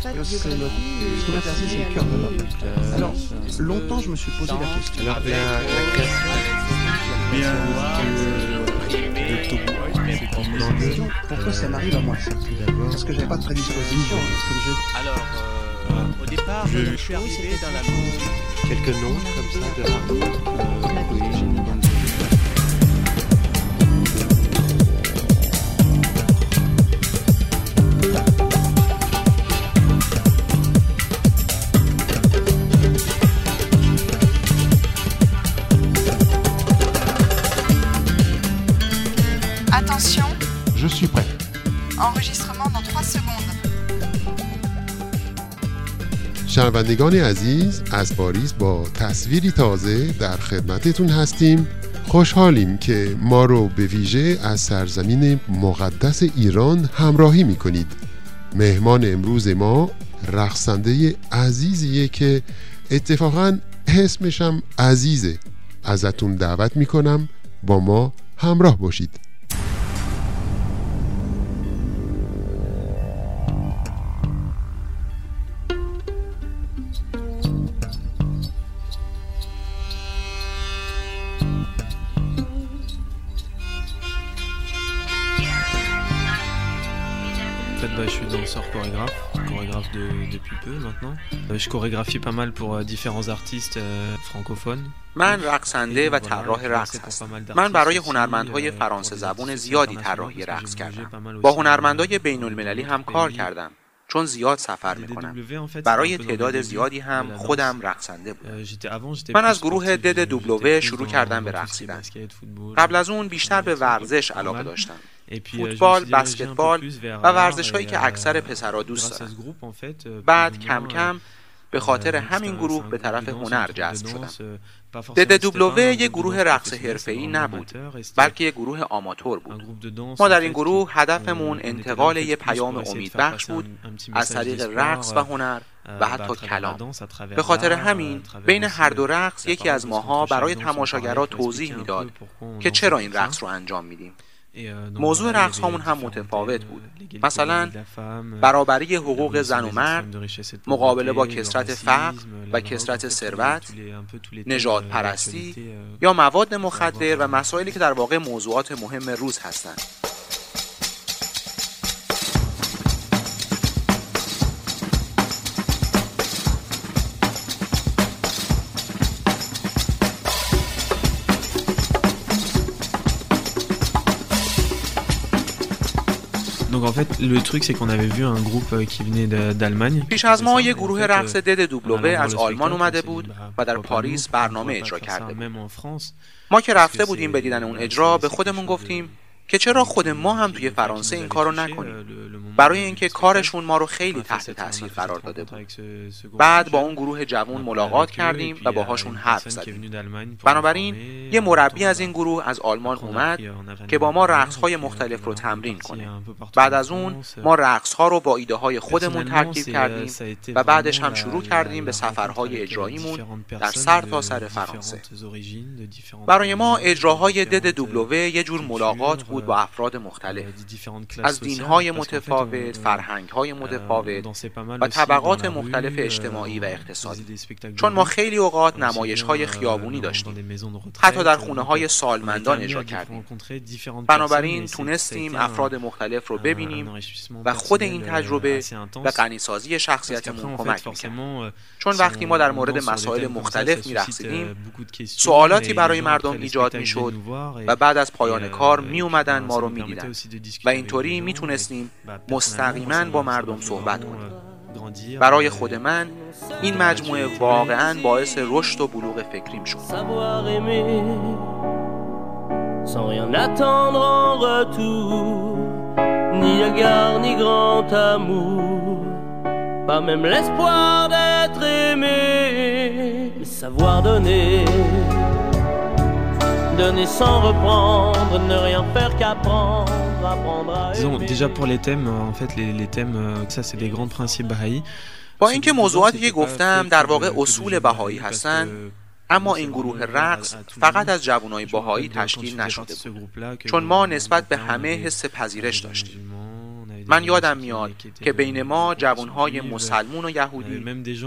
C'est le cœur de l'homme. Alors, longtemps, je me suis posé la question. La, la création pourquoi ça m'arrive à moi ça Parce que j'avais pas de prédisposition. Comme. Alors, euh, au départ, Je- je suis arrivé dans la musique. quelques noms comme ça de شنوندگان عزیز از پاریس با تصویری تازه در خدمتتون هستیم. خوشحالیم که ما رو به ویژه از سرزمین مقدس ایران همراهی می کنید مهمان امروز ما رقصنده عزیزیه که اتفاقا اسمشم عزیزه. ازتون دعوت می کنم با ما همراه باشید. Peu maintenant. Euh, je chorégraphie pas mal pour euh, différents artistes euh, francophones. من رقصنده و طراح رقص هستم. من برای هنرمندهای فرانسه زبون زیادی طراحی رقص کردم. با هنرمندای بین المللی هم کار کردم چون زیاد سفر می‌کنم. برای تعداد زیادی هم خودم رقصنده بودم من از گروه دد دبلوه شروع کردم به رقصیدن. قبل از اون بیشتر به ورزش علاقه داشتم. فوتبال، بسکتبال و ورزش‌هایی که اکثر پسرها دوست دارن. بعد کم کم به خاطر همین گروه به طرف هنر جذب شدم دد دبلوه یک گروه رقص حرفه‌ای نبود بلکه یک گروه آماتور بود. ما در این گروه هدفمون انتقال یک پیام امیدبخش بود از طریق رقص و هنر و حتی کلام. به خاطر همین بین هر دو رقص یکی از ماها برای تماشاگرها توضیح می‌داد که چرا این رقص رو انجام میدیم موضوع رقص هامون هم متفاوت بود. مثلا برابری حقوق زن و مرد مقابله با کسرت فقر و کسرت ثروت نجات پرستی یا مواد مخدر و مسائلی که در واقع موضوعات مهم روز هستند fait, le truc c'est qu'on avait vu un groupe euh, qui venait d'Allemagne. پیش از ما یک گروه رقص دد دوبلوه از آلمان اومده بود و در پاریس برنامه اجرا کرده بود. ما که رفته بودیم به دیدن اون اجرا به خودمون گفتیم که چرا خود ما هم توی فرانسه این کارو نکنیم؟ برای اینکه کارشون ما رو خیلی تحت تاثیر قرار داده بود. بعد با اون گروه جوان ملاقات کردیم و باهاشون حرف زدیم. بنابراین یه مربی از این گروه از آلمان اومد که با ما رقص‌های مختلف رو تمرین کنه. بعد از اون ما رقص‌ها رو با ایده های خودمون ترکیب کردیم و بعدش هم شروع کردیم به سفرهای اجراییمون در سر تا سر فرانسه. برای ما اجراهای دد دوبلوه یه جور ملاقات بود. با افراد مختلف. از دینهای متفاوت، فرهنگهای متفاوت و طبقات مختلف اجتماعی و اقتصادی. چون ما خیلی اوقات نمایش های خیابونی داشتیم. حتی در خونه های سالمندان اجرا کردیم. بنابراین تونستیم افراد مختلف رو ببینیم و خود این تجربه به غنیسازی شخصیتمون کمک می‌کرد. چون وقتی ما در مورد مسائل مختلف میرقصیدیم سوالاتی برای مردم ایجاد می‌شد و بعد از پایان کار می اومدن ما رو می‌دیدن. و اینطوری می‌تونستیم مستقیما با مردم صحبت کنیم. برای خود من این مجموعه واقعا باعث رشد و بلوغ فکریم شد. Savoir aimer sans rien attendre en retour, ni égard ni grand amour, pas même l'espoir d'être aimé, mais savoir donner, donner sans reprendre, ne rien faire qu'apprendre, Disons, déjà pour les thèmes, euh, en fait, les, les thèmes, euh, ça c'est des grands principes bahaï. با اینکه موضوعاتی که گفتم در واقع اصول بهایی هستند اما این گروه رقص فقط از جوانای بهایی تشکیل نشده بود چون ما نسبت به همه حس پذیرش داشتیم من یادم میاد که بین ما جوانهای مسلمون و یهودی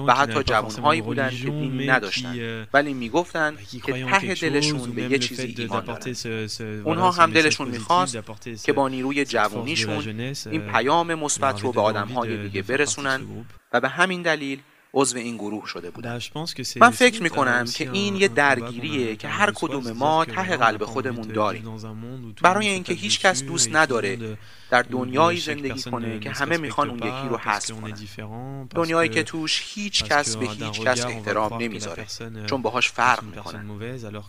و حتی جوانهایی بودند که دینی نداشتند ولی می‌گفتند که ته دلشون به یه چیزی ایمان دارن اونها هم دلشون می‌خواست که با نیروی جوانیشون این پیام مثبت رو به آدمهای دیگه برسونن و به همین دلیل عضو این گروه شده بودم. من فکر می‌کنم که این یه درگیریه که هر کدوم ما ته قلب خودمون داریم. برای اینکه هیچ کس دوست نداره در دنیایی زندگی کنه که همه می‌خوان اون یکی رو حذف کنن. دنیایی که توش هیچ کس به هیچ کس احترام نمی‌ذاره. چون باهاش فرق می‌کنن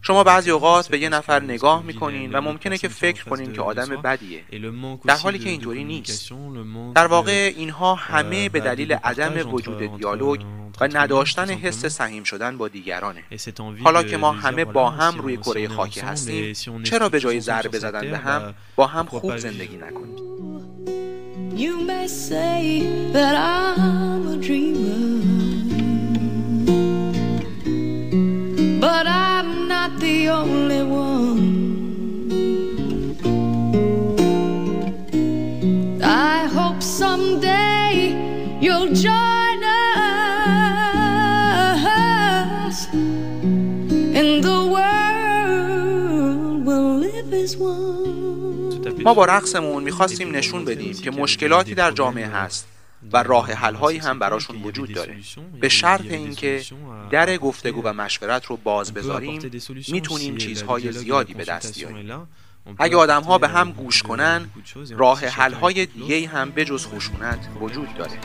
شما بعضی اوقات به یه نفر نگاه می‌کنین و ممکنه که فکر کنین که آدم بدیه. در حالی که اینطوری نیست. در واقع اینها همه به دلیل عدم وجود دیالوگ و نداشتن حس سهیم شدن با دیگرانه. حالا که ما همه با هم روی کره خاکی هستیم چرا به جای ضربه زدن به هم با هم خوب زندگی نکنیم؟ You may say that I'm a dreamer But I'm not the only one. I hope someday you'll join ما با رقصمون می‌خواستیم نشون بدیم که مشکلاتی در جامعه هست و راه حلهایی هم براشون وجود داره. به شرط اینکه در گفتگو و مشورت رو باز بذاریم می‌تونیم چیزهای زیادی به دست بیاریم. اگه آدم ها به هم گوش کنن راه حل های دیگه هم به جز خشونت وجود داره.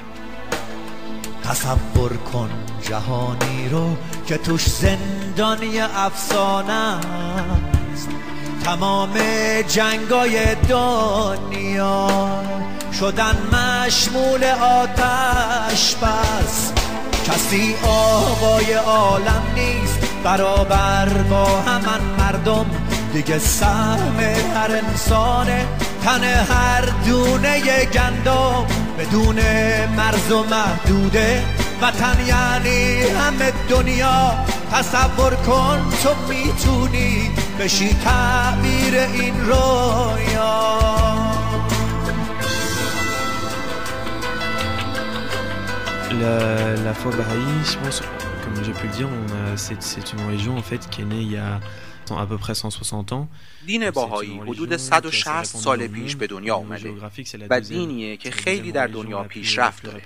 تصور کن جهانی رو که توش زندانی افسانه است. تمام جنگای دنیا شدن مشمول آتش بس. کسی آقای عالم نیست برابر با همان مردم. دیگه سهم هر انسانه تن هر دونه گندم. بدون مرز و محدوده وطن یعنی همه دنیا. تصور کن تو می‌تونی بشی تعبیر این رویا La, la foi bahaï, je pense, comme j'ai pu le dire, c'est une religion en fait qui est née il y a à peu près 160 ans. دین باهایی حدود 160 سال پیش به دنیا اومده و دینیه که خیلی در دنیا پیشرفت داره.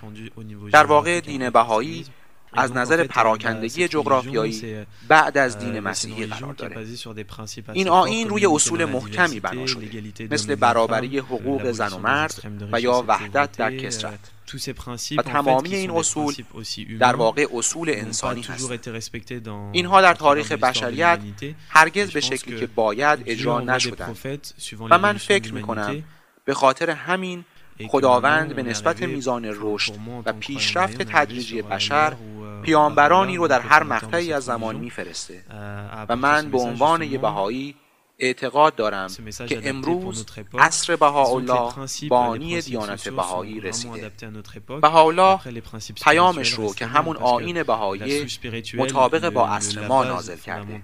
در واقع دین بهایی از نظر پراکندگی جغرافیایی بعد از دین مسیحی قرار داره. این آین روی اصول محکمی بنا شده. مثل برابری حقوق زن و مرد و یا وحدت در کسرت و تمامی این اصول در واقع اصول انسانی هستند. اینها در تاریخ بشریت هرگز به شکلی که باید اجرا نشدند. و من فکر می‌کنم به خاطر همین خداوند به نسبت میزان رشد و پیشرفت تدریجی بشر پیامبرانی رو در هر مقطعی از زمان میفرسته. و من به عنوان یه بهایی اعتقاد دارم که امروز عصر بهاءالله بانی دیانت بهایی رسیده. بهاءالله پیامش رو که همون آین بهایی مطابق با عصر ما نازل کرده.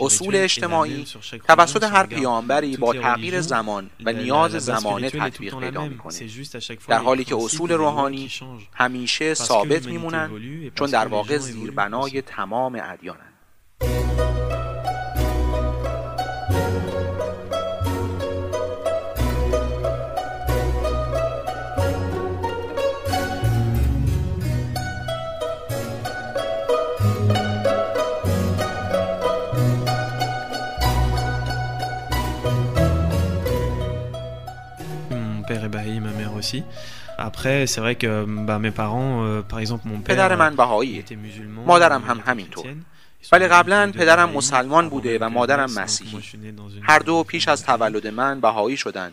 اصول اجتماعی توسط هر پیامبری با تغییر زمان و نیاز زمانه تطبیق پیدا می‌کنه. در حالی که اصول روحانی همیشه ثابت میمونن چون در واقع زیربنای تمام ادیانن. Aussi. Après, c'est vrai que bah, mes parents, euh, par exemple mon père پدر من بهایی. مادرم هم همینطور. ولی قبلا پدرم مسلمان بوده و مادرم مسیحی. هر دو پیش از تولد من بهایی شدند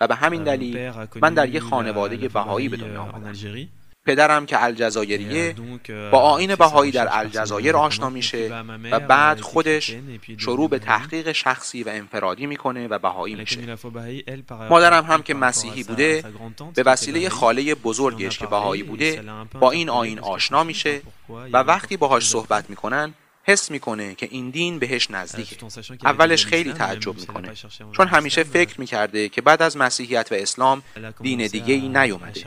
و به همین دلیل من در یک خانواده بهایی به دنیا آمدم پدرم که الجزایریه با آین بهایی در الجزایر آشنا میشه و بعد خودش شروع به تحقیق شخصی و انفرادی می‌کنه و بهایی میشه. مادرم هم که مسیحی بوده به وسیله خاله بزرگش که بهایی بوده با این آین آشنا میشه و وقتی باهاش صحبت می‌کنن حس می‌کنه که این دین بهش نزدیکه. اولش خیلی تعجب می‌کنه. چون همیشه فکر می‌کرده که بعد از مسیحیت و اسلام دین دیگه ای نیومده.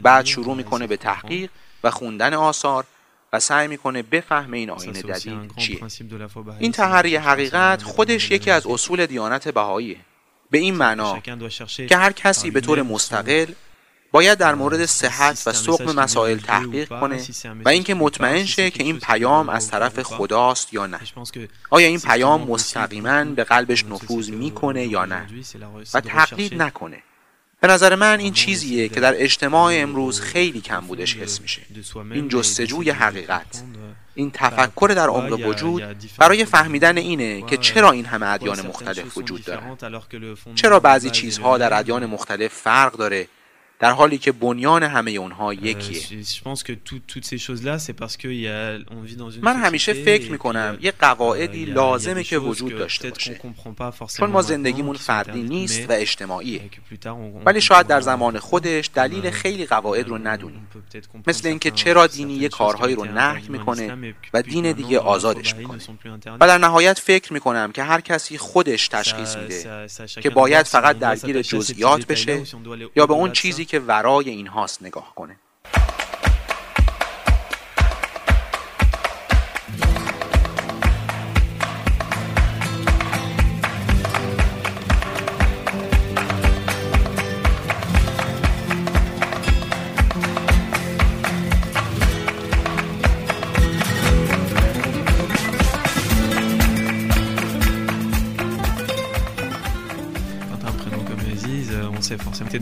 بعد شروع می‌کنه به تحقیق و خوندن آثار و سعی می‌کنه بفهمه این آین جدید چیه. این تحری حقیقت خودش یکی از اصول دیانت بهاییه. به این معنا که هر کسی به طور مستقل باید در مورد صحت و سقم مسائل تحقیق کنه و اینکه مطمئن شه که این پیام از طرف خداست یا نه؟ آیا این پیام مستقیما به قلبش نفوذ می‌کنه یا نه؟ و تقلید نکنه. به نظر من این چیزیه که در اجتماع امروز خیلی کم بودش حس میشه. این جستجوی حقیقت. این تفکر در عمق وجود برای فهمیدن اینه که چرا این همه ادیان مختلف وجود دارن چرا بعضی چیزها در ادیان مختلف فرق داره در حالی که بنیان همه اونها یکیه. من همیشه فکر می‌کنم یه قواعدی لازمه که وجود داشته باشه. چون ما زندگیمون فردی نیست و اجتماعیه. ولی شاید در زمان خودش دلیل خیلی قواعد رو ندونیم. مثل اینکه چرا دینی یه کارهایی رو نهی می‌کنه و دین دیگه آزادش می‌کنه. و در نهایت فکر می‌کنم که هر کسی خودش تشخیص میده که باید فقط درگیر جزئیات بشه یا به اون چیزی که ورای این هاست نگاه کنه.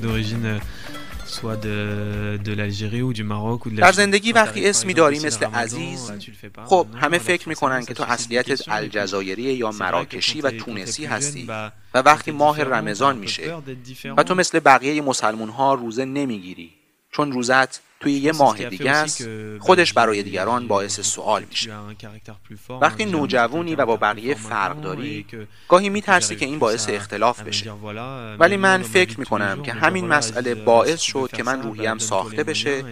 D'origine در زندگی وقتی اسمی داری مثل عزیز خب همه فکر می‌کنن که تو اصلیتت الجزایری یا مراکشی و تونسی هستی. و وقتی ماه رمضان میشه. و تو مثل بقیه مسلمون ها روزه نمی‌گیری. چون روزت توی یه ماه دیگه است خودش برای دیگران باعث سوال میشه. وقتی نوجوانی و با بقیه فرق داری گاهی میترسی که این باعث اختلاف بشه. ولی من فکر می‌کنم که همین مسئله باعث شد که من روحیم ساخته بشه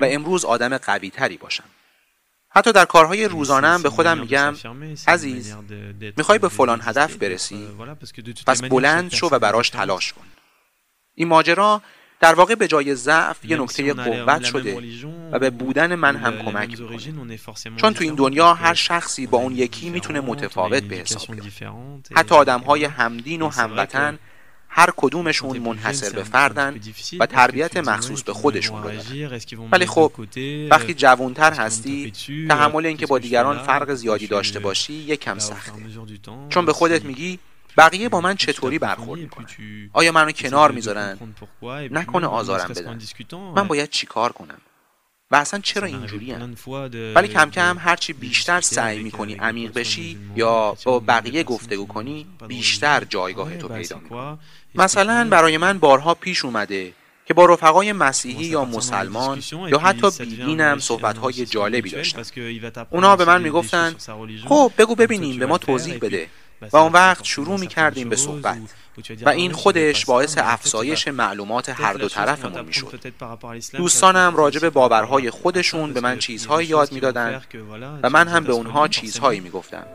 و امروز آدم قوی تری باشم. حتی در کارهای روزانم به خودم میگم عزیز می‌خوای به فلان هدف برسی؟ پس بلند شو و براش تلاش کن. این ماجرا در واقع به جای ضعف یه نکته قوت شده و به بودن من هم کمک چون تو این دنیا هر شخصی با اون یکی می‌تونه متفاوت به حساب بیاد حتی آدم های همدین و هموطن هر کدومشون منحصر به فردن و تربیت مخصوص به خودشون رو دارن. ولی خب وقتی جوانتر هستی تحمل اینکه با دیگران فرق زیادی داشته باشی یکم سخته. چون به خودت میگی بقیه با من چطوری برخورد می‌کنن؟ آیا منو کنار می‌ذارن؟ نکنه آزارم بدن. من باید چیکار کنم؟ و اصلا چرا اینجوری ولی کم کم هرچی بیشتر سعی می‌کنی عمیق بشی یا با بقیه گفتگو کنی بیشتر جایگاه تو پیدا می‌کنی. مثلا برای من بارها پیش اومده که با رفقای مسیحی یا مسلمان یا حتی بیدینم صحبتهای جالبی داشتن. اونا به من می‌گفتن خب بگو ببینیم به ما توضیح بده. و اون وقت شروع می کردیم به صحبت. و این خودش باعث افزایش معلومات هر دو طرفمون می شد دوستانم راجع به باورهای خودشون به من چیزهایی یاد می‌دادند و من هم به اونها چیزهایی می گفتم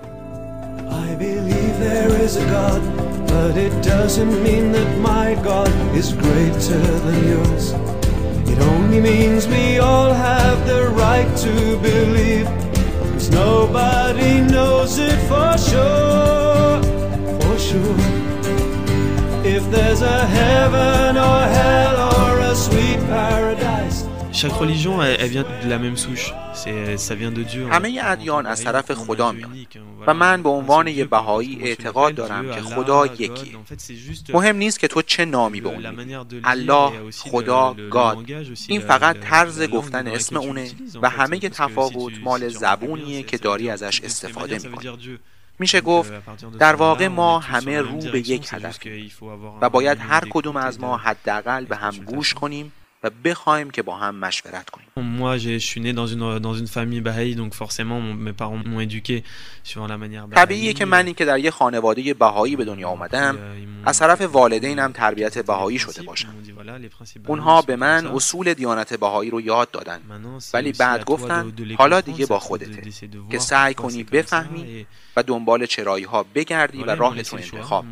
It only means we all have the right to believe. Cause nobody knows it for sure. Sure. If there's a heaven or hell or a sweet paradise. Chaque religion, elle, elle, vient de la même souche. Ça vient de Dieu. همه ادیان از طرف خدا میاد و من به عنوان یه بهایی اعتقاد دارم که خدا یکی. مهم نیست که تو چه نامی به اون الله خدا گاد این فقط طرز گفتن اسم اونه. و همه تفاوت مال زبونیه که داری ازش استفاده می‌کنی. میشه گفت در واقع ما همه رو به یک هدفیم و باید هر کدوم از ما حداقل به هم گوش کنیم. و بخوایم که با هم مشورت کنیم. Moi, je suis né dans une, dans une famille bahaï, donc forcément, mes parents m'ont éduqué sur la manière طبیعیه که منی که در یه خانواده بهایی به دنیا آمدم از طرف والدینم تربیت بهایی شده باشم. اونها به من اصول دیانت بهایی رو یاد دادن. ولی بعد گفتن حالا دیگه با خودته که سعی کنی بفهمی و دنبال چرایی ها بگردی و راه تو انتخاب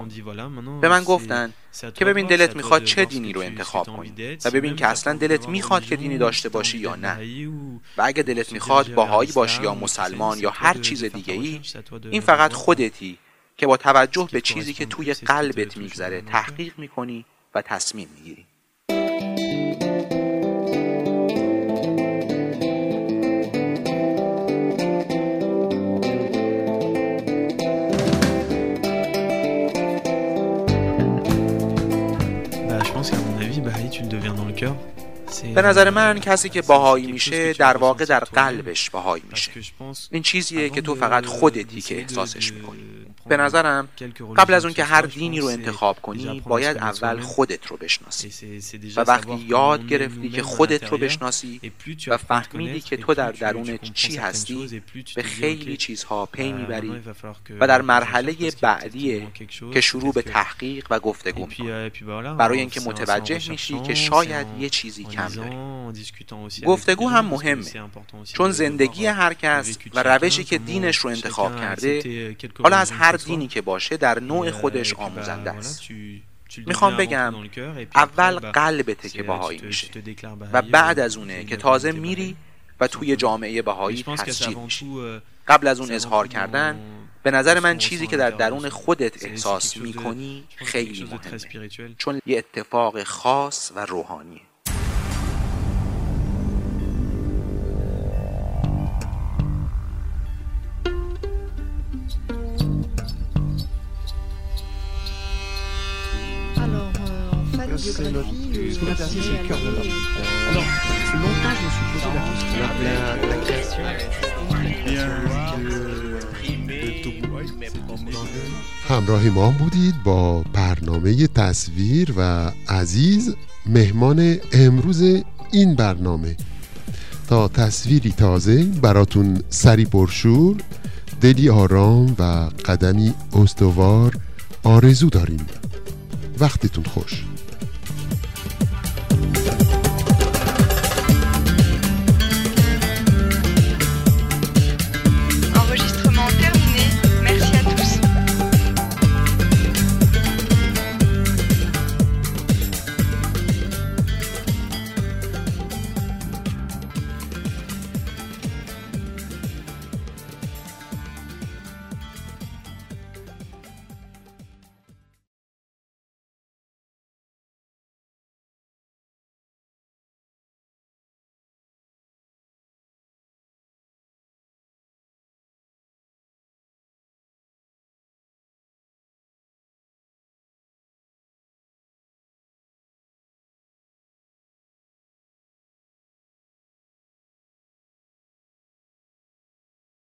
به من گفتن که ببین دلت می‌خواد چه دینی رو انتخاب کنی؟ و ببین که اصلا دلت می‌خواد که دینی داشته باشی یا نه. و اگه دلت می‌خواد باهایی باشی یا مسلمان یا هر چیز دیگه ای این فقط خودتی که با توجه به چیزی که توی قلبت میگذره تحقیق می‌کنی و تصمیم می‌گیری. به نظر من کسی که باهایی میشه در واقع در قلبش باهایی میشه. این چیزیه که تو فقط خودتی که احساسش می‌کنی. به نظرم قبل از اون که هر دینی رو انتخاب کنی باید اول خودت رو بشناسی. و وقتی یاد گرفتی که خودت رو بشناسی و فهمیدی که تو در درون چی هستی به خیلی چیزها پی می‌بری و در مرحله بعدیه که شروع به تحقیق و گفتگو برای اینکه متوجه میشی که شاید یه چیزی کم داری. گفتگو هم مهمه. چون زندگی هر کس و روشی که دینش رو انتخاب کرده حالا از هر دینی که باشه در نوع خودش آموزنده است. می‌خوام بگم اول قلبته که باهایی میشه. و بعد از اونه که تازه میری و توی جامعه بهایی تسجیل میشی قبل از اون اظهار کردن به نظر من چیزی که در درون خودت احساس می‌کنی خیلی مهمه. چون یه اتفاق خاص و روحانیه. C'est notre. Ce qui m'intéresse, c'est le cœur de l'homme. Alors, longtemps, je me suis posé la question. La, la question. همراه ما بودید با برنامه تصویر و عزیز مهمان امروز این برنامه تا تصویری تازه براتون سری پرشور دلی آرام و قدمی استوار آرزو داریم وقتتون خوش